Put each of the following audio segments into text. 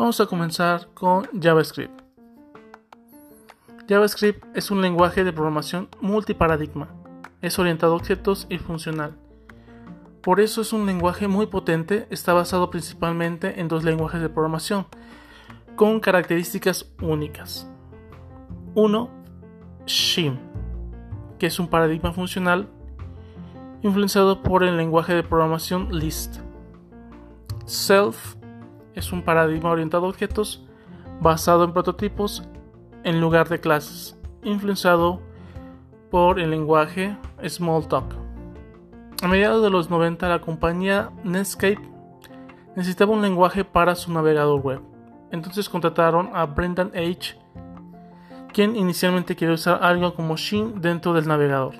Vamos a comenzar con JavaScript. JavaScript es un lenguaje de programación multiparadigma. Es orientado a objetos y funcional. Por eso es un lenguaje muy potente, está basado principalmente en dos lenguajes de programación, con características únicas. Uno, Shim, que es un paradigma funcional influenciado por el lenguaje de programación Lisp. Self es un paradigma orientado a objetos basado en prototipos en lugar de clases, influenciado por el lenguaje Smalltalk. A mediados de los 90 la compañía Netscape necesitaba un lenguaje para su navegador web. Entonces contrataron a Brendan H., quien inicialmente quería usar algo como Shin dentro del navegador.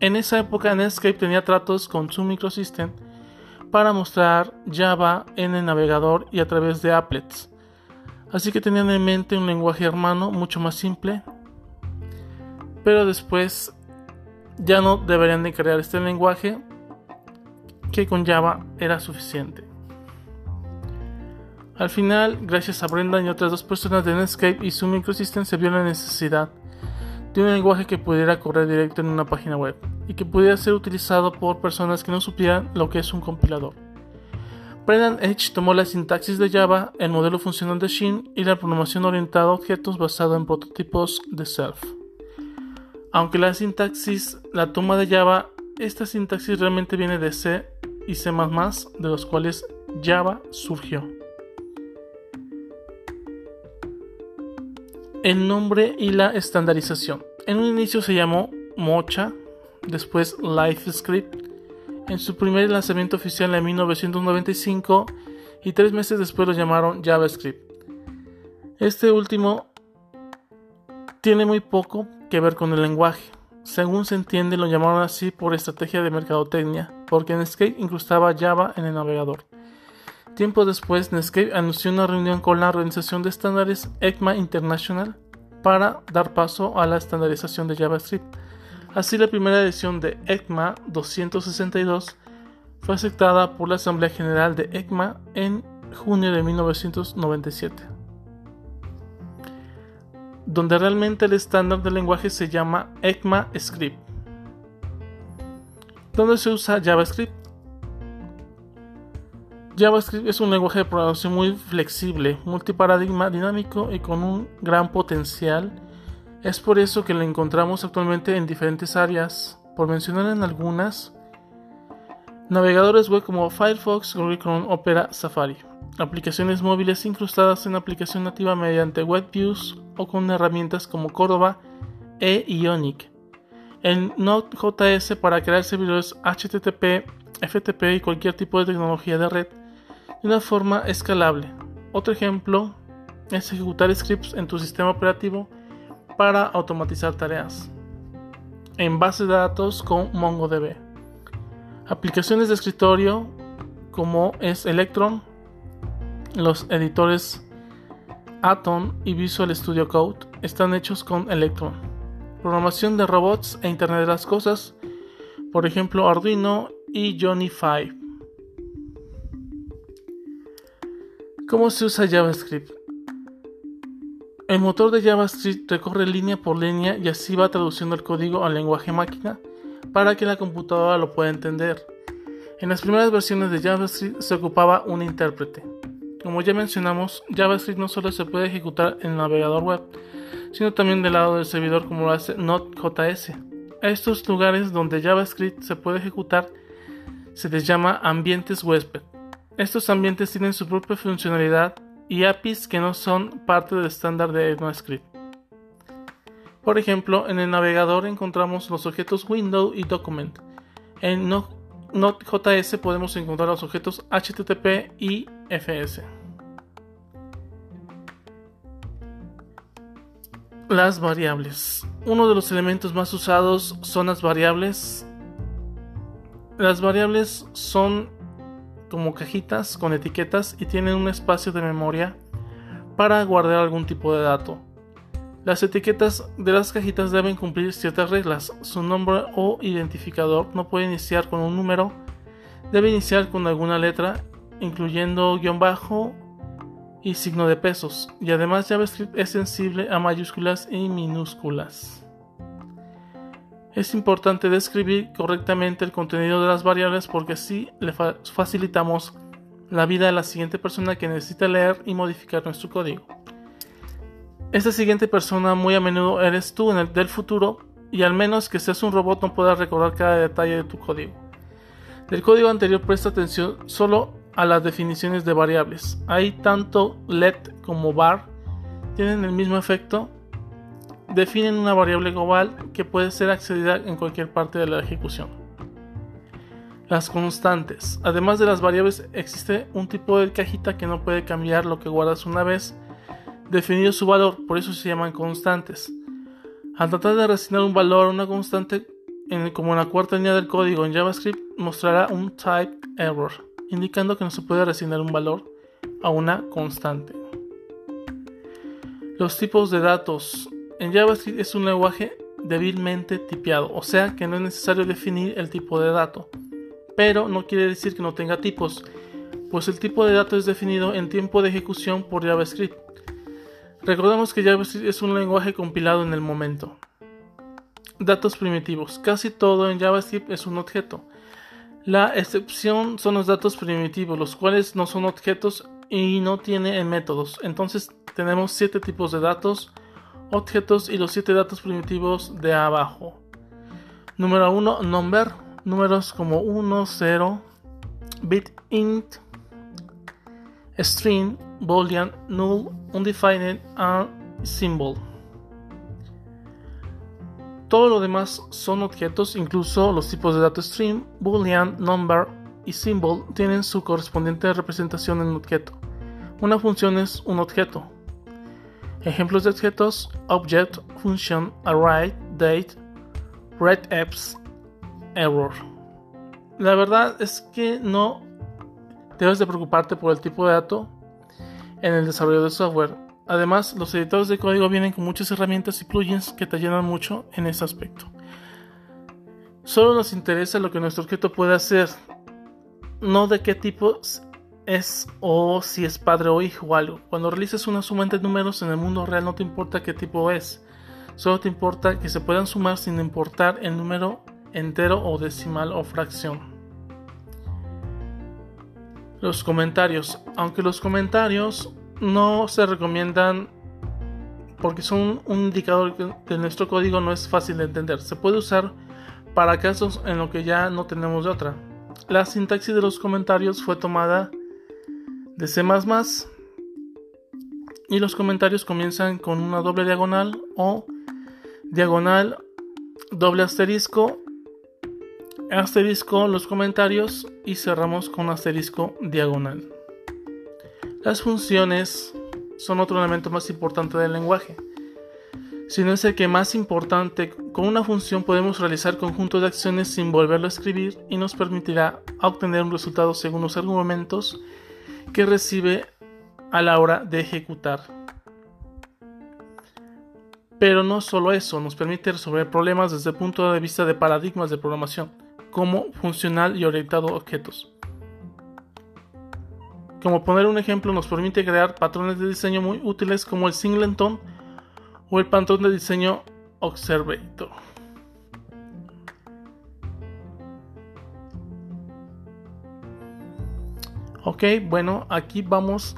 En esa época Netscape tenía tratos con su microsystem para mostrar Java en el navegador y a través de applets. Así que tenían en mente un lenguaje hermano mucho más simple. Pero después ya no deberían de crear este lenguaje que con Java era suficiente. Al final, gracias a Brendan y otras dos personas de Netscape y su microsystem se vio la necesidad de un lenguaje que pudiera correr directo en una página web y que pudiera ser utilizado por personas que no supieran lo que es un compilador. Brendan Edge tomó la sintaxis de Java, el modelo funcional de Shin y la programación orientada a objetos basada en prototipos de Self. Aunque la sintaxis la toma de Java, esta sintaxis realmente viene de C y C++, de los cuales Java surgió. El nombre y la estandarización. En un inicio se llamó Mocha, después LifeScript, en su primer lanzamiento oficial en 1995 y tres meses después lo llamaron JavaScript. Este último tiene muy poco que ver con el lenguaje. Según se entiende, lo llamaron así por estrategia de mercadotecnia, porque Netscape incrustaba Java en el navegador. Tiempo después, Netscape anunció una reunión con la Organización de Estándares ECMA International para dar paso a la estandarización de JavaScript. Así, la primera edición de ECMA 262 fue aceptada por la Asamblea General de ECMA en junio de 1997, donde realmente el estándar del lenguaje se llama ECMAScript, donde se usa JavaScript JavaScript es un lenguaje de programación muy flexible, multiparadigma, dinámico y con un gran potencial. Es por eso que lo encontramos actualmente en diferentes áreas. Por mencionar en algunas, navegadores web como Firefox, Google Chrome, Opera, Safari. Aplicaciones móviles incrustadas en aplicación nativa mediante WebViews o con herramientas como Cordova e Ionic. El Node.js para crear servidores HTTP, FTP y cualquier tipo de tecnología de red de una forma escalable. Otro ejemplo es ejecutar scripts en tu sistema operativo para automatizar tareas. En base de datos con MongoDB. Aplicaciones de escritorio como es Electron, los editores Atom y Visual Studio Code están hechos con Electron. Programación de robots e Internet de las Cosas, por ejemplo Arduino y Johnny 5. ¿Cómo se usa JavaScript? El motor de JavaScript recorre línea por línea y así va traduciendo el código al lenguaje máquina para que la computadora lo pueda entender. En las primeras versiones de JavaScript se ocupaba un intérprete. Como ya mencionamos, JavaScript no solo se puede ejecutar en el navegador web, sino también del lado del servidor como lo hace Node.js. A estos lugares donde JavaScript se puede ejecutar se les llama ambientes huésped. Estos ambientes tienen su propia funcionalidad y APIs que no son parte del estándar de ECMAScript. Por ejemplo, en el navegador encontramos los objetos Window y Document. En Node.js podemos encontrar los objetos HTTP y FS. Las variables. Uno de los elementos más usados son las variables. Las variables son como cajitas con etiquetas y tienen un espacio de memoria para guardar algún tipo de dato. Las etiquetas de las cajitas deben cumplir ciertas reglas. Su nombre o identificador no puede iniciar con un número, debe iniciar con alguna letra, incluyendo guion bajo y signo de pesos, y además JavaScript es sensible a mayúsculas y minúsculas. Es importante describir correctamente el contenido de las variables porque así le facilitamos la vida a la siguiente persona que necesita leer y modificar nuestro código. Esta siguiente persona muy a menudo eres tú en el del futuro y al menos que seas un robot no puedas recordar cada detalle de tu código. Del código anterior presta atención solo a las definiciones de variables. Ahí tanto let como var tienen el mismo efecto. Definen una variable global que puede ser accedida en cualquier parte de la ejecución. Las constantes. Además de las variables existe un tipo de cajita que no puede cambiar lo que guardas una vez definido su valor, por eso se llaman constantes. Al tratar de resignar un valor a una constante, como en la cuarta línea del código en JavaScript, mostrará un type error indicando que no se puede resignar un valor a una constante. Los tipos de datos. En JavaScript es un lenguaje débilmente tipiado, o sea que no es necesario definir el tipo de dato, pero no quiere decir que no tenga tipos, pues el tipo de dato es definido en tiempo de ejecución por JavaScript. Recordemos que JavaScript es un lenguaje compilado en el momento. Datos primitivos. Casi todo en JavaScript es un objeto. La excepción son los datos primitivos, los cuales no son objetos y no tienen métodos. Entonces tenemos siete tipos de datos, objetos y los siete datos primitivos de abajo. Número 1, number, números como 1, 0, bit int, string, boolean, null, undefined and symbol. Todo lo demás son objetos, incluso los tipos de datos string, boolean, number y symbol tienen su correspondiente representación en objeto. Una función es un objeto. Ejemplos de objetos: object, function, array, date, red apps, error. La verdad es que no debes de preocuparte por el tipo de dato en el desarrollo de software. Además, los editores de código vienen con muchas herramientas y plugins que te ayudan mucho en ese aspecto. Solo nos interesa lo que nuestro objeto puede hacer, no de qué tipo es o si es padre o hijo o algo. Cuando realices una suma entre números en el mundo real no te importa qué tipo es, solo te importa que se puedan sumar sin importar el número entero o decimal o fracción. Los comentarios. Aunque los comentarios no se recomiendan porque son un indicador de nuestro código no es fácil de entender. Se puede usar para casos en los que ya no tenemos de otra. La sintaxis de los comentarios fue tomada de C++ y los comentarios comienzan con una doble diagonal o diagonal doble asterisco asterisco los comentarios y cerramos con asterisco diagonal. Las funciones son otro elemento más importante del lenguaje. Si no es el que más importante, con una función podemos realizar conjuntos de acciones sin volverlo a escribir y nos permitirá obtener un resultado según los argumentos que recibe a la hora de ejecutar. Pero no solo eso, nos permite resolver problemas desde el punto de vista de paradigmas de programación, como funcional y orientado a objetos. Como poner un ejemplo, nos permite crear patrones de diseño muy útiles como el singleton o el patrón de diseño observator. Ok, bueno, aquí vamos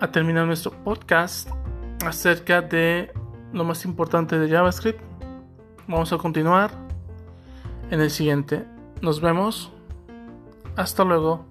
a terminar nuestro podcast acerca de lo más importante de JavaScript. Vamos a continuar en el siguiente. Nos vemos. Hasta luego.